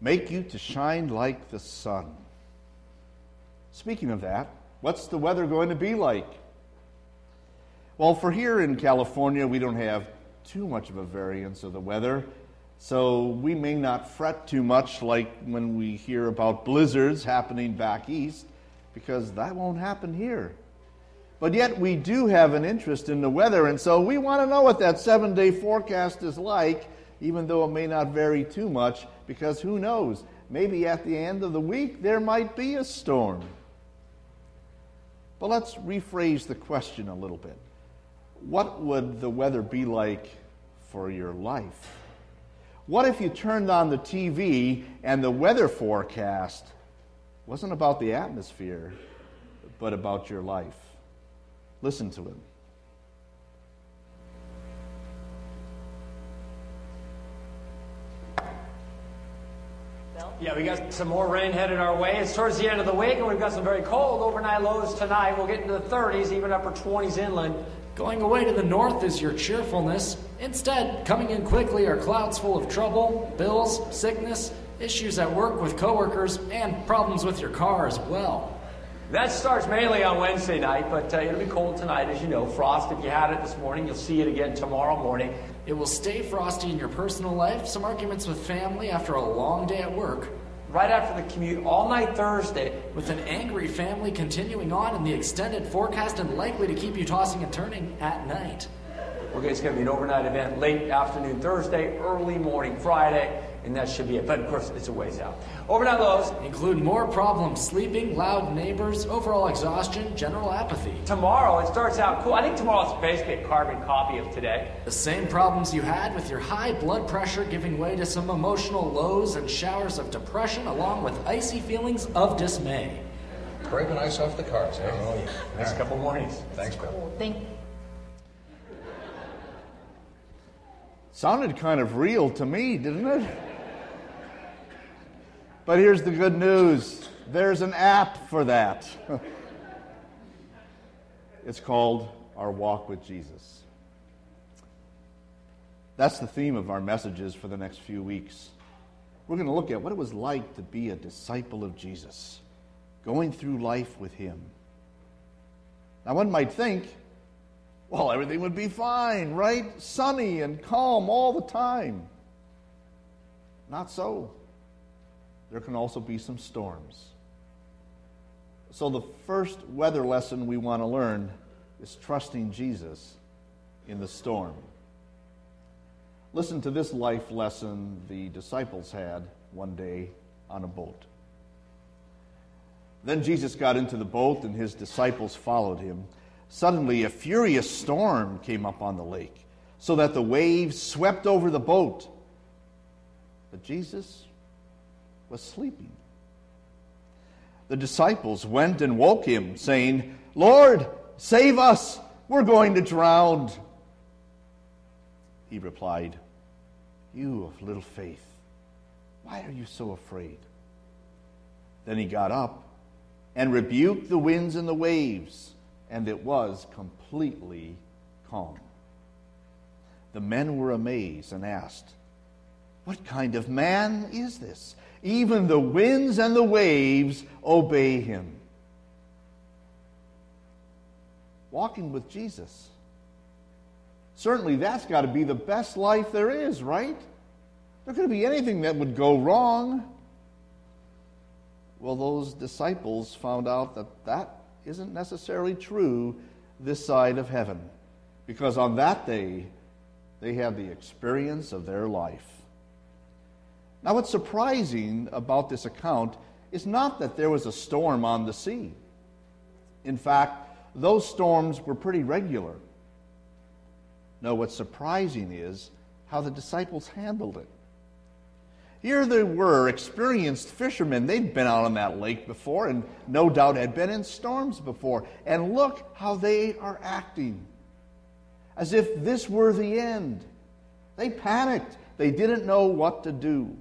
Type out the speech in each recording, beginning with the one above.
make you to shine like the sun. Speaking of that, what's the weather going to be like? Well, for here in California, we don't have too much of a variance of the weather, so we may not fret too much like when we hear about blizzards happening back east, because that won't happen here. But yet, we do have an interest in the weather, and so we want to know what that seven day forecast is like, even though it may not vary too much, because who knows? Maybe at the end of the week there might be a storm. But let's rephrase the question a little bit. What would the weather be like for your life? What if you turned on the TV and the weather forecast wasn't about the atmosphere, but about your life? Listen to him. Yeah, we got some more rain headed our way. It's towards the end of the week, and we've got some very cold overnight lows tonight. We'll get into the 30s, even upper 20s inland. Going away to the north is your cheerfulness. Instead, coming in quickly are clouds full of trouble, bills, sickness, issues at work with coworkers, and problems with your car as well. That starts mainly on Wednesday night, but uh, it'll be cold tonight, as you know. Frost, if you had it this morning, you'll see it again tomorrow morning. It will stay frosty in your personal life, some arguments with family after a long day at work, Right after the commute, all night Thursday. with an angry family continuing on in the extended forecast and likely to keep you tossing and turning at night. Okay, it's going to be an overnight event late afternoon Thursday, early morning Friday, and that should be it. But of course, it's a ways out. Overnight lows Include more problems sleeping, loud neighbors, overall exhaustion, general apathy. tomorrow. It starts out cool. I think tomorrow is basically a carbon copy of today. The same problems you had with your high blood pressure giving way to some emotional lows and showers of depression, along with icy feelings of dismay. Breaking ice off the cars, eh? Oh, yeah. Next couple mornings. Thanks, Bill. Thank, Sounded kind of real to me, didn't it? But here's the good news there's an app for that. it's called Our Walk with Jesus. That's the theme of our messages for the next few weeks. We're going to look at what it was like to be a disciple of Jesus, going through life with Him. Now, one might think, well, everything would be fine, right? Sunny and calm all the time. Not so. There can also be some storms. So, the first weather lesson we want to learn is trusting Jesus in the storm. Listen to this life lesson the disciples had one day on a boat. Then Jesus got into the boat, and his disciples followed him. Suddenly, a furious storm came up on the lake, so that the waves swept over the boat. But Jesus was sleeping. The disciples went and woke him, saying, Lord, save us! We're going to drown. He replied, You of little faith, why are you so afraid? Then he got up and rebuked the winds and the waves, and it was completely calm. The men were amazed and asked, What kind of man is this? Even the winds and the waves obey him. Walking with Jesus. Certainly, that's got to be the best life there is, right? There couldn't be anything that would go wrong. Well, those disciples found out that that isn't necessarily true this side of heaven, because on that day, they had the experience of their life. Now, what's surprising about this account is not that there was a storm on the sea. In fact, those storms were pretty regular. No, what's surprising is how the disciples handled it. Here they were, experienced fishermen. They'd been out on that lake before and no doubt had been in storms before. And look how they are acting as if this were the end. They panicked, they didn't know what to do.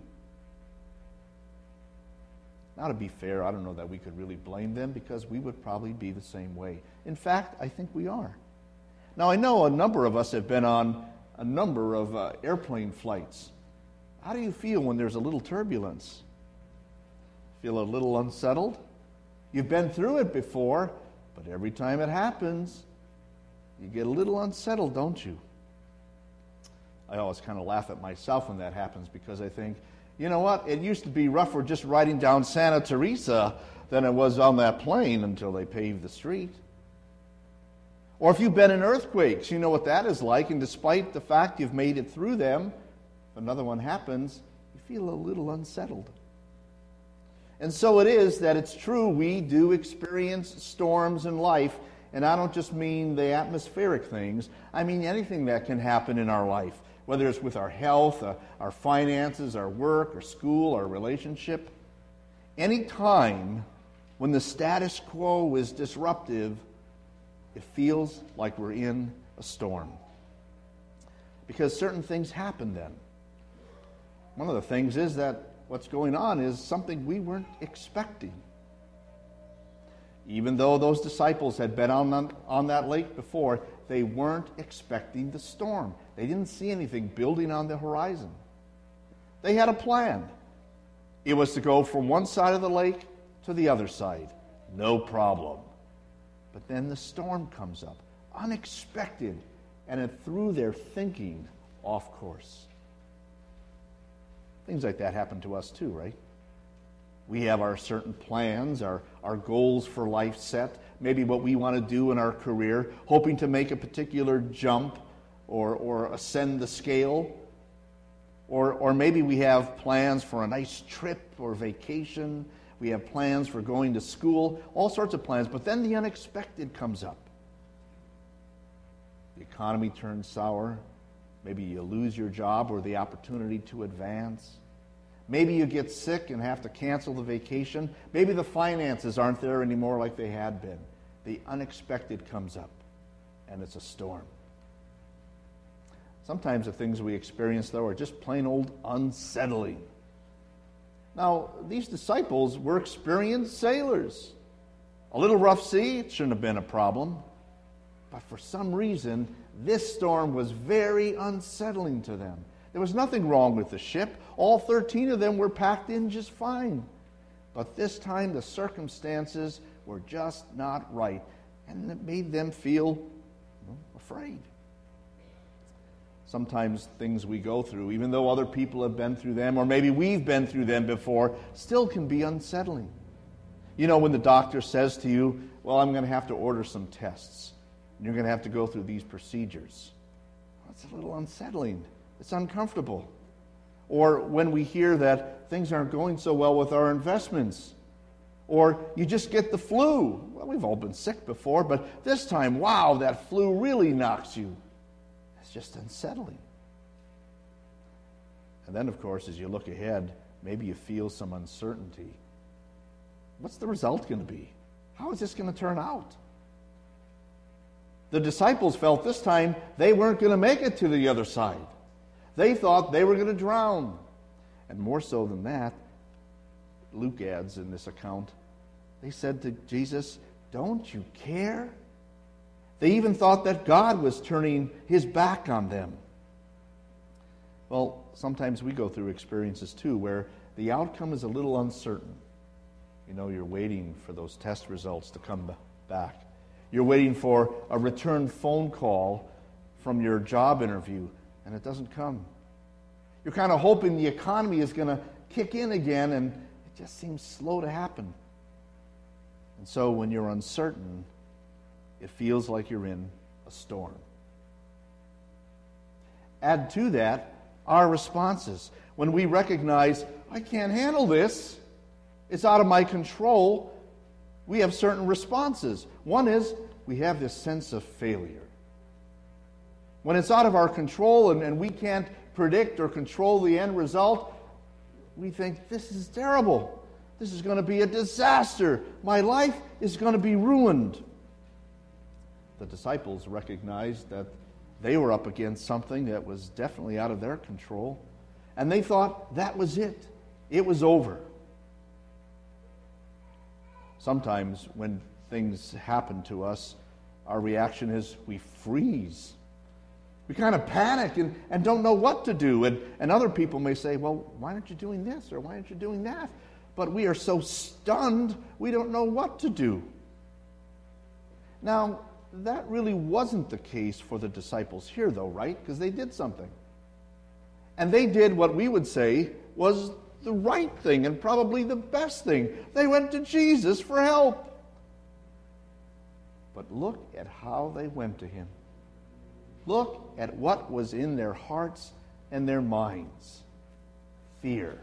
Now, to be fair, I don't know that we could really blame them because we would probably be the same way. In fact, I think we are. Now, I know a number of us have been on a number of uh, airplane flights. How do you feel when there's a little turbulence? feel a little unsettled? You've been through it before, but every time it happens, you get a little unsettled, don't you? I always kind of laugh at myself when that happens because I think, you know what? It used to be rougher just riding down Santa Teresa than it was on that plane until they paved the street. Or if you've been in earthquakes, you know what that is like, and despite the fact you've made it through them, if another one happens, you feel a little unsettled. And so it is that it's true we do experience storms in life, and I don't just mean the atmospheric things, I mean anything that can happen in our life, whether it's with our health, uh, our finances, our work, our school, our relationship. Any time when the status quo is disruptive, it feels like we're in a storm. Because certain things happen then. One of the things is that what's going on is something we weren't expecting. Even though those disciples had been on, on that lake before, they weren't expecting the storm. They didn't see anything building on the horizon. They had a plan. It was to go from one side of the lake to the other side. No problem. But then the storm comes up, unexpected, and it threw their thinking off course. Things like that happen to us too, right? We have our certain plans, our, our goals for life set, maybe what we want to do in our career, hoping to make a particular jump or, or ascend the scale. Or, or maybe we have plans for a nice trip or vacation we have plans for going to school, all sorts of plans, but then the unexpected comes up. The economy turns sour. Maybe you lose your job or the opportunity to advance. Maybe you get sick and have to cancel the vacation. Maybe the finances aren't there anymore like they had been. The unexpected comes up, and it's a storm. Sometimes the things we experience, though, are just plain old unsettling. Now, these disciples were experienced sailors. A little rough sea, it shouldn't have been a problem. But for some reason, this storm was very unsettling to them. There was nothing wrong with the ship. All 13 of them were packed in just fine. But this time, the circumstances were just not right, and it made them feel afraid sometimes things we go through, even though other people have been through them, or maybe we've been through them before, still can be unsettling. You know, when the doctor says to you, Well, I'm going to have to order some tests, and you're going to have to go through these procedures. Well, it's a little unsettling, it's uncomfortable. Or when we hear that things aren't going so well with our investments, or you just get the flu. Well, we've all been sick before, but this time, wow, that flu really knocks you It's just unsettling. And then, of course, as you look ahead, maybe you feel some uncertainty. What's the result going to be? How is this going to turn out? The disciples felt this time they weren't going to make it to the other side. They thought they were going to drown. And more so than that, Luke adds in this account, they said to Jesus, Don't you care? They even thought that God was turning his back on them. Well, sometimes we go through experiences too where the outcome is a little uncertain. You know, you're waiting for those test results to come back. You're waiting for a return phone call from your job interview, and it doesn't come. You're kind of hoping the economy is going to kick in again, and it just seems slow to happen. And so when you're uncertain, it feels like you're in a storm. Add to that our responses. When we recognize, I can't handle this, it's out of my control, we have certain responses. One is we have this sense of failure. When it's out of our control and, and we can't predict or control the end result, we think, this is terrible. This is going to be a disaster. My life is going to be ruined the disciples recognized that they were up against something that was definitely out of their control. And they thought that was it, it was over. Sometimes when things happen to us, our reaction is we freeze. We kind of panic and, and don't know what to do. And, and other people may say, well, why aren't you doing this or why aren't you doing that? but we are so stunned we don't know what to do. Now, that really wasn't the case for the disciples here, though, right? Because they did something. And they did what we would say was the right thing and probably the best thing. They went to Jesus for help. But look at how they went to him. Look at what was in their hearts and their minds fear.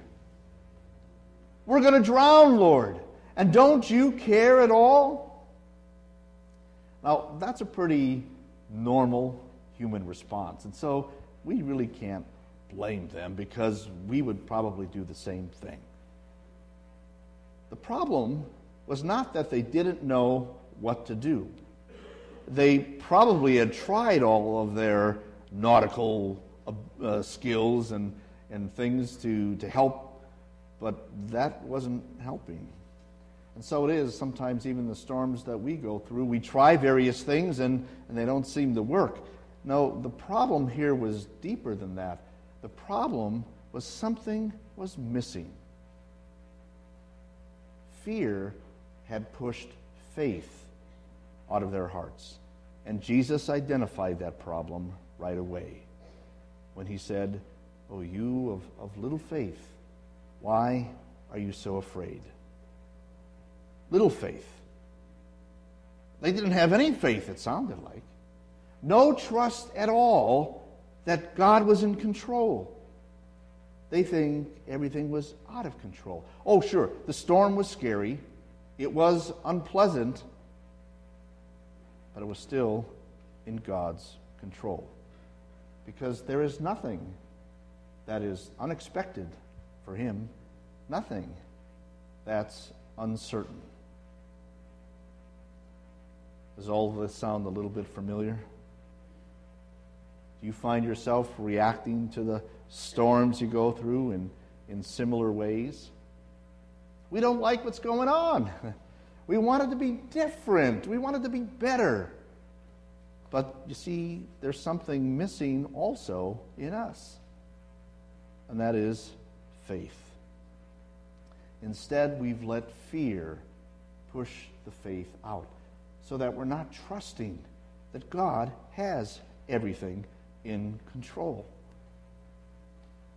We're going to drown, Lord. And don't you care at all? Now, that's a pretty normal human response. And so we really can't blame them because we would probably do the same thing. The problem was not that they didn't know what to do. They probably had tried all of their nautical uh, uh skills and, and things to, to help, but that wasn't helping. And so it is sometimes, even the storms that we go through, we try various things and, and they don't seem to work. No, the problem here was deeper than that. The problem was something was missing. Fear had pushed faith out of their hearts. And Jesus identified that problem right away when he said, oh, you of, of little faith, why are you so afraid? Little faith. They didn't have any faith, it sounded like. No trust at all that God was in control. They think everything was out of control. Oh, sure, the storm was scary, it was unpleasant, but it was still in God's control. Because there is nothing that is unexpected for Him, nothing that's uncertain. Does all of this sound a little bit familiar? Do you find yourself reacting to the storms you go through in, in similar ways? We don't like what's going on. We wanted to be different. We wanted to be better. But you see, there's something missing also in us, and that is faith. Instead, we've let fear push the faith out so that we're not trusting that God has everything in control.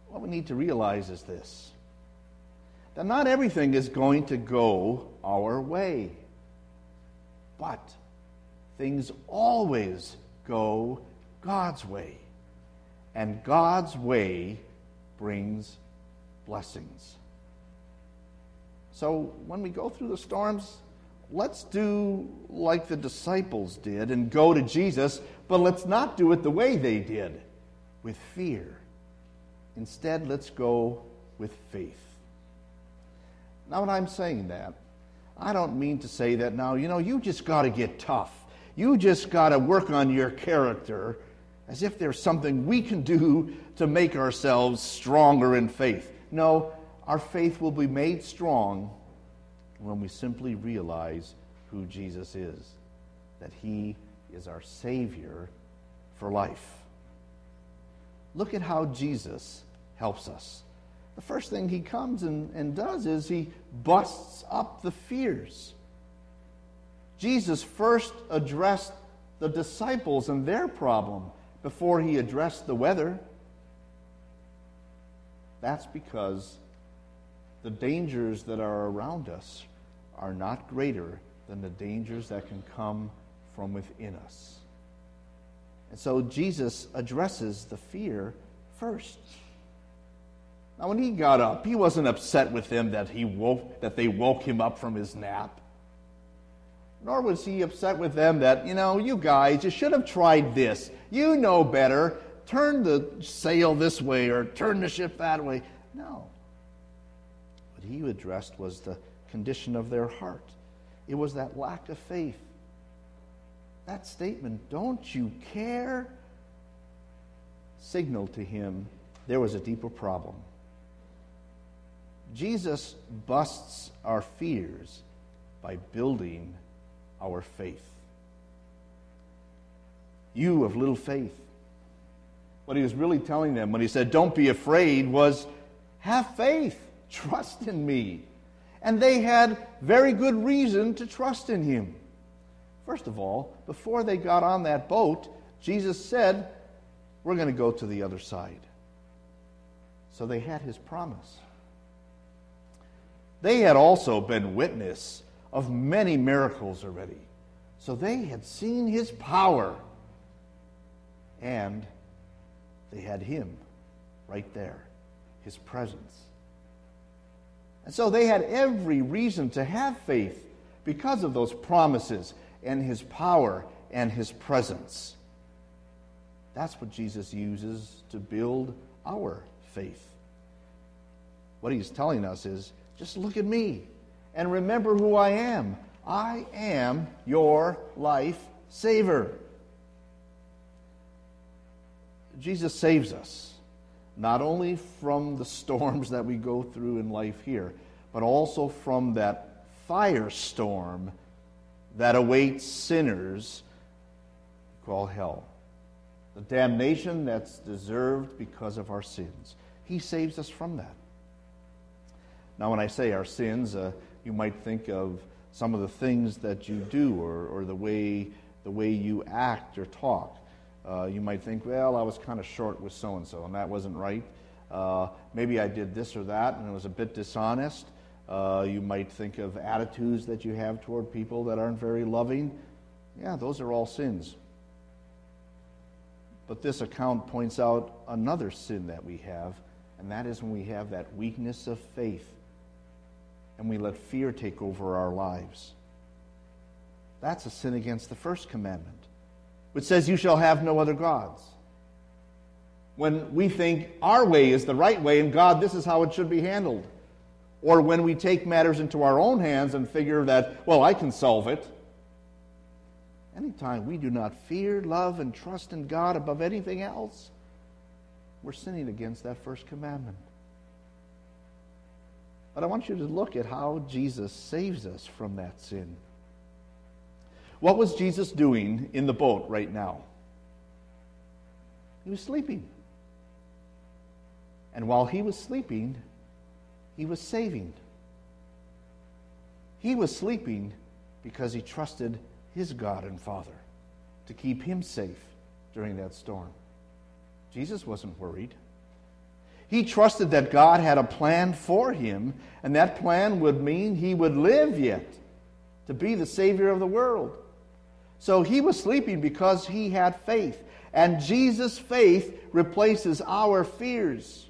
What we need to realize is this that not everything is going to go our way, but things always go God's way. And God's way brings blessings. So when we go through the storms, let's do like the disciples did and go to Jesus, but let's not do it the way they did, with fear. Instead, let's go with faith. Now, when I'm saying that, I don't mean to say that now, you know, you just got to get tough. You just got to work on your character as if there's something we can do to make ourselves stronger in faith. No, our faith will be made strong when we simply realize who Jesus is, that he is our Savior for life. Look at how Jesus helps us. The first thing he comes and, and does is he busts up the fears. Jesus first addressed the disciples and their problem before he addressed the weather. That's because the dangers that are around us are not greater than the dangers that can come from within us. And so Jesus addresses the fear first. Now, when he got up, he wasn't upset with them that, he woke, that they woke him up from his nap. Nor was he upset with them that, you know, you guys, you should have tried this. You know better. Turn the sail this way or turn the ship that way. No. What he addressed was the condition of their heart. It was that lack of faith. That statement, don't you care? signaled to him there was a deeper problem. Jesus busts our fears by building our faith. You of little faith. What he was really telling them when he said, Don't be afraid, was have faith, trust in me. And they had very good reason to trust in him. First of all, before they got on that boat, Jesus said, We're going to go to the other side. So they had his promise. They had also been witness of many miracles already. So they had seen his power. And they had him right there, his presence. And so they had every reason to have faith because of those promises and his power and his presence. That's what Jesus uses to build our faith. What he's telling us is just look at me and remember who I am. I am your life saver. Jesus saves us not only from the storms that we go through in life here, but also from that firestorm that awaits sinners called hell. The damnation that's deserved because of our sins. He saves us from that. Now, when I say our sins, uh, you might think of some of the things that you do or, or the, way, the way you act or talk. Uh, you might think, well, I was kind of short with so and so, and that wasn't right. Uh, maybe I did this or that, and it was a bit dishonest. Uh, you might think of attitudes that you have toward people that aren't very loving. Yeah, those are all sins. But this account points out another sin that we have, and that is when we have that weakness of faith and we let fear take over our lives. That's a sin against the first commandment, which says, You shall have no other gods. When we think our way is the right way and God, this is how it should be handled. Or when we take matters into our own hands and figure that, well, I can solve it. Anytime we do not fear, love, and trust in God above anything else, we're sinning against that first commandment. But I want you to look at how Jesus saves us from that sin. What was Jesus doing in the boat right now? He was sleeping. And while he was sleeping, he was saving. He was sleeping because he trusted his God and Father to keep him safe during that storm. Jesus wasn't worried. He trusted that God had a plan for him, and that plan would mean he would live yet to be the Savior of the world. So he was sleeping because he had faith. And Jesus' faith replaces our fears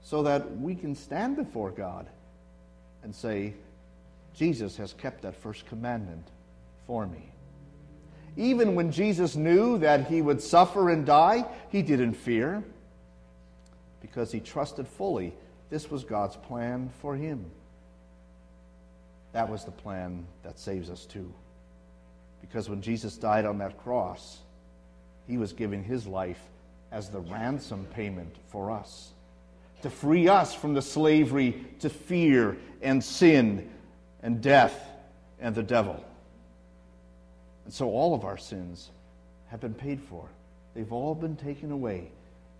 so that we can stand before God and say, Jesus has kept that first commandment for me. Even when Jesus knew that he would suffer and die, he didn't fear because he trusted fully this was God's plan for him. That was the plan that saves us too. Because when Jesus died on that cross, he was giving his life as the ransom payment for us to free us from the slavery to fear and sin and death and the devil. And so all of our sins have been paid for, they've all been taken away.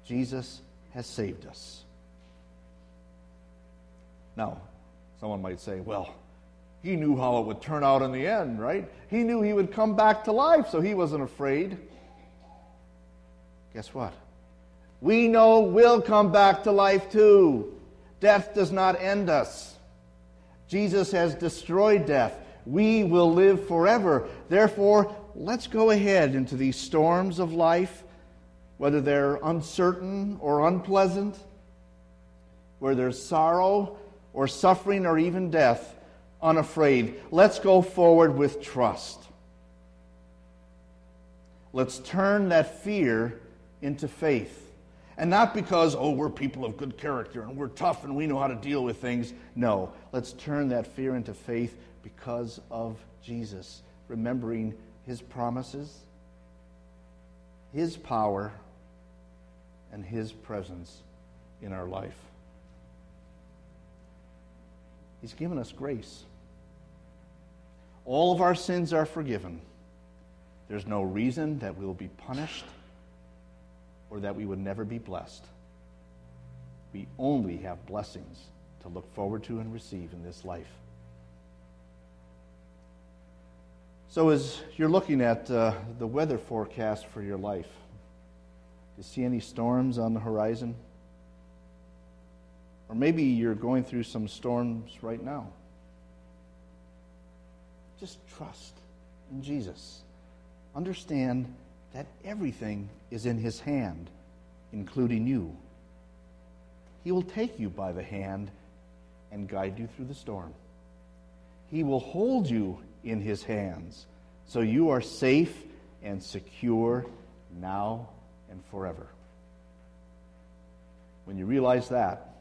Jesus has saved us. Now, someone might say, well, he knew how it would turn out in the end, right? He knew he would come back to life, so he wasn't afraid. Guess what? we know we'll come back to life too. Death does not end us. Jesus has destroyed death. We will live forever. Therefore, let's go ahead into these storms of life, whether they're uncertain or unpleasant, where there's sorrow or suffering or even death, unafraid. Let's go forward with trust. Let's turn that fear into faith. And not because, oh, we're people of good character and we're tough and we know how to deal with things. No, let's turn that fear into faith because of Jesus, remembering his promises, his power, and his presence in our life. He's given us grace. All of our sins are forgiven. There's no reason that we'll be punished or that we would never be blessed. We only have blessings to look forward to and receive in this life. So, as you're looking at uh, the weather forecast for your life, you see any storms on the horizon? Or maybe you're going through some storms right now. Just trust in Jesus. Understand that everything is in His hand, including you. He will take you by the hand and guide you through the storm. He will hold you in his hands. So you are safe and secure now and forever. When you realize that,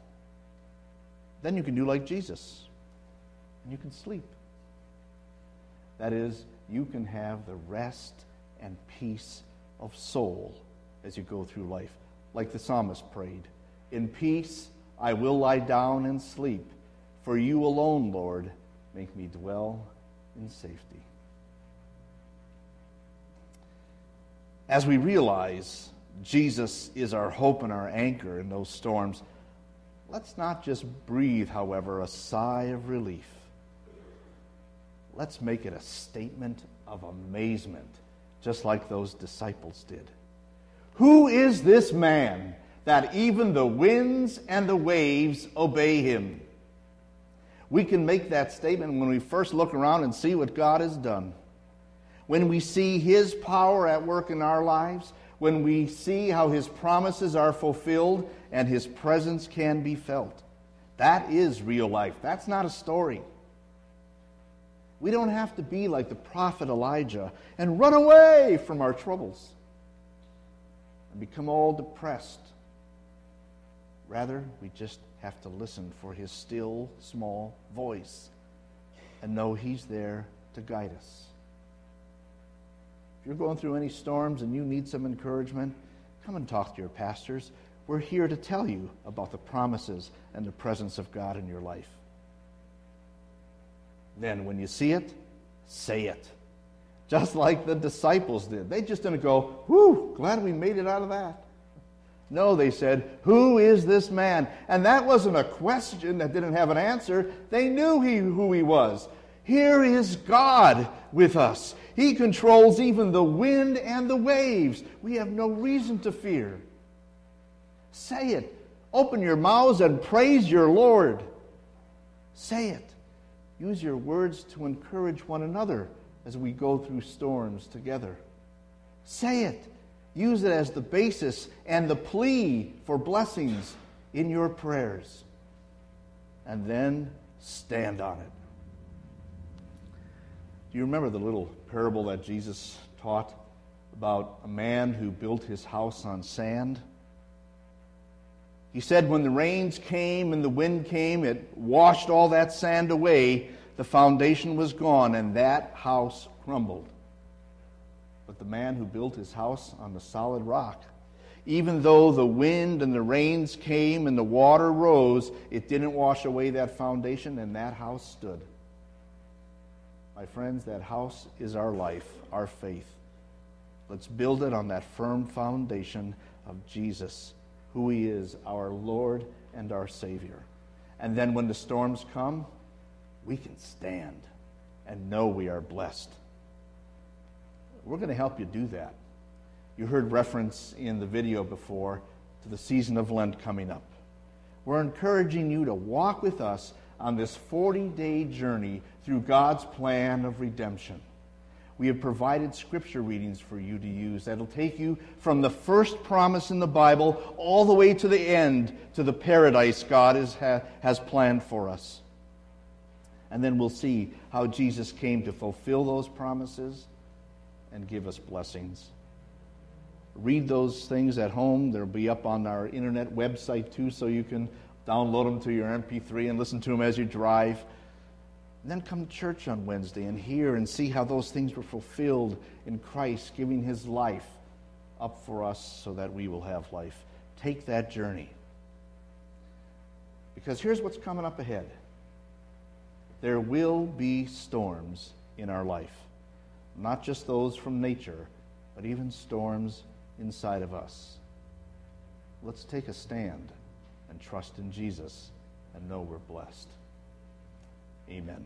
then you can do like Jesus and you can sleep. That is, you can have the rest and peace of soul as you go through life, like the psalmist prayed In peace I will lie down and sleep, for you alone, Lord, make me dwell in safety. As we realize Jesus is our hope and our anchor in those storms, let's not just breathe, however, a sigh of relief. Let's make it a statement of amazement, just like those disciples did. Who is this man that even the winds and the waves obey him? We can make that statement when we first look around and see what God has done. When we see His power at work in our lives, when we see how His promises are fulfilled and His presence can be felt. That is real life. That's not a story. We don't have to be like the prophet Elijah and run away from our troubles and become all depressed. Rather, we just have to listen for his still, small voice and know he's there to guide us. You're going through any storms and you need some encouragement, come and talk to your pastors. We're here to tell you about the promises and the presence of God in your life. Then, when you see it, say it. Just like the disciples did. They just didn't go, Whew, glad we made it out of that. No, they said, Who is this man? And that wasn't a question that didn't have an answer. They knew he, who he was. Here is God with us. He controls even the wind and the waves. We have no reason to fear. Say it. Open your mouths and praise your Lord. Say it. Use your words to encourage one another as we go through storms together. Say it. Use it as the basis and the plea for blessings in your prayers. And then stand on it. Do you remember the little parable that Jesus taught about a man who built his house on sand? He said when the rains came and the wind came, it washed all that sand away. The foundation was gone, and that house crumbled. But the man who built his house on the solid rock, even though the wind and the rains came and the water rose, it didn't wash away that foundation, and that house stood. My friends, that house is our life, our faith. Let's build it on that firm foundation of Jesus, who He is, our Lord and our Savior. And then when the storms come, we can stand and know we are blessed. We're going to help you do that. You heard reference in the video before to the season of Lent coming up. We're encouraging you to walk with us on this 40 day journey through God's plan of redemption. We have provided scripture readings for you to use that'll take you from the first promise in the Bible all the way to the end to the paradise God has planned for us. And then we'll see how Jesus came to fulfill those promises and give us blessings. Read those things at home. They'll be up on our internet website too, so you can download them to your MP3 and listen to them as you drive. And then come to church on Wednesday and hear and see how those things were fulfilled in Christ, giving his life up for us so that we will have life. Take that journey. Because here's what's coming up ahead there will be storms in our life not just those from nature, but even storms inside of us. Let's take a stand and trust in Jesus and know we're blessed. Amen.